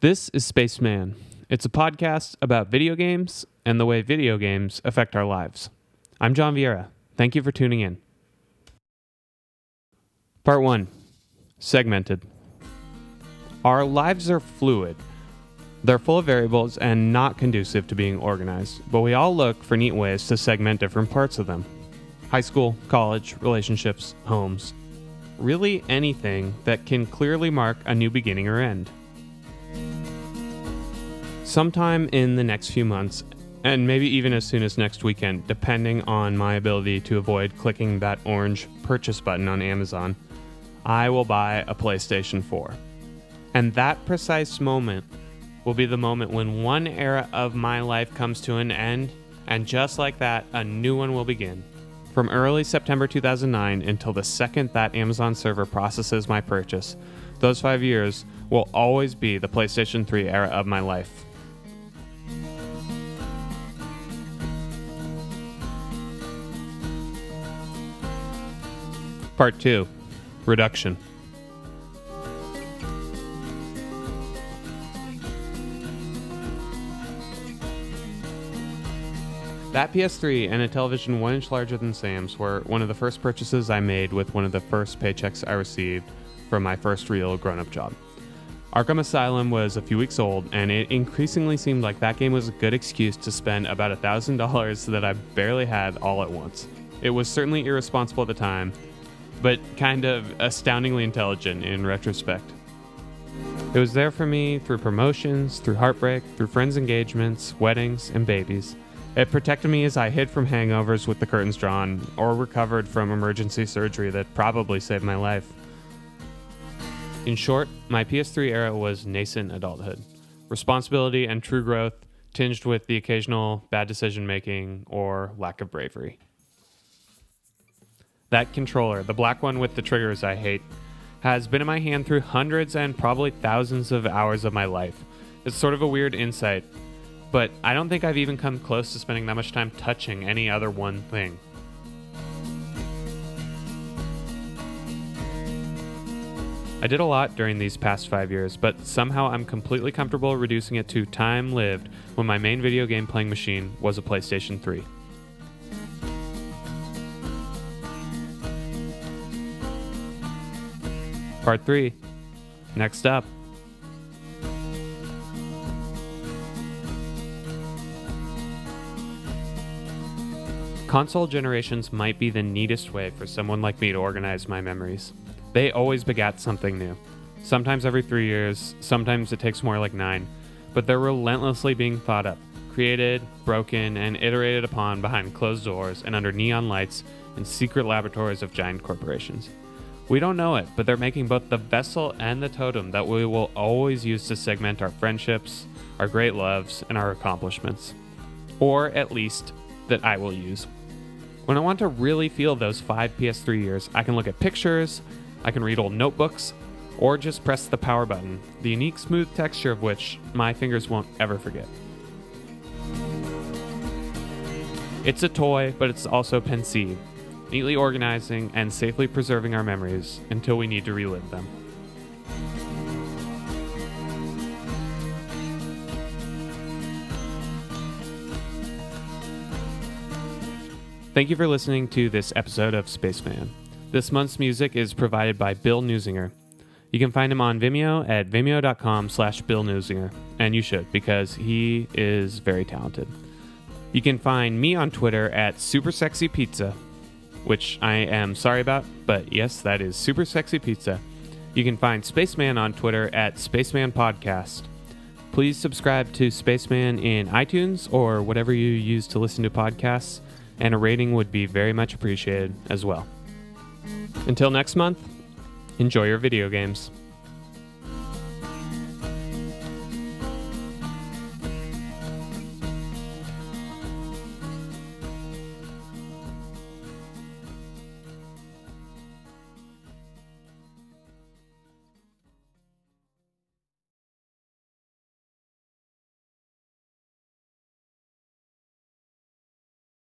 This is Spaceman. It's a podcast about video games and the way video games affect our lives. I'm John Vieira. Thank you for tuning in. Part 1 Segmented. Our lives are fluid. They're full of variables and not conducive to being organized, but we all look for neat ways to segment different parts of them high school, college, relationships, homes. Really anything that can clearly mark a new beginning or end sometime in the next few months, and maybe even as soon as next weekend, depending on my ability to avoid clicking that orange purchase button on Amazon, I will buy a PlayStation 4. And that precise moment will be the moment when one era of my life comes to an end, and just like that, a new one will begin. From early September 2009 until the second that Amazon server processes my purchase, those five years will always be the PlayStation 3 era of my life. Part 2 Reduction. That PS3 and a television one inch larger than Sam's were one of the first purchases I made with one of the first paychecks I received from my first real grown up job. Arkham Asylum was a few weeks old, and it increasingly seemed like that game was a good excuse to spend about $1,000 that I barely had all at once. It was certainly irresponsible at the time, but kind of astoundingly intelligent in retrospect. It was there for me through promotions, through heartbreak, through friends' engagements, weddings, and babies. It protected me as I hid from hangovers with the curtains drawn, or recovered from emergency surgery that probably saved my life. In short, my PS3 era was nascent adulthood. Responsibility and true growth, tinged with the occasional bad decision making or lack of bravery. That controller, the black one with the triggers I hate, has been in my hand through hundreds and probably thousands of hours of my life. It's sort of a weird insight, but I don't think I've even come close to spending that much time touching any other one thing. I did a lot during these past five years, but somehow I'm completely comfortable reducing it to time lived when my main video game playing machine was a PlayStation 3. Part 3. Next up. Console generations might be the neatest way for someone like me to organize my memories. They always begat something new. Sometimes every three years, sometimes it takes more like nine, but they're relentlessly being thought up, created, broken, and iterated upon behind closed doors and under neon lights in secret laboratories of giant corporations. We don't know it, but they're making both the vessel and the totem that we will always use to segment our friendships, our great loves, and our accomplishments. Or at least that I will use. When I want to really feel those five PS3 years, I can look at pictures, I can read old notebooks, or just press the power button, the unique smooth texture of which my fingers won't ever forget. It's a toy, but it's also pensive, neatly organizing and safely preserving our memories until we need to relive them. Thank you for listening to this episode of Spaceman. This month's music is provided by Bill Newsinger. You can find him on Vimeo at vimeo.com slash Bill Newsinger, and you should because he is very talented. You can find me on Twitter at Super Sexy Pizza, which I am sorry about, but yes, that is Super Sexy Pizza. You can find Spaceman on Twitter at Spaceman Podcast. Please subscribe to Spaceman in iTunes or whatever you use to listen to podcasts, and a rating would be very much appreciated as well. Until next month, enjoy your video games.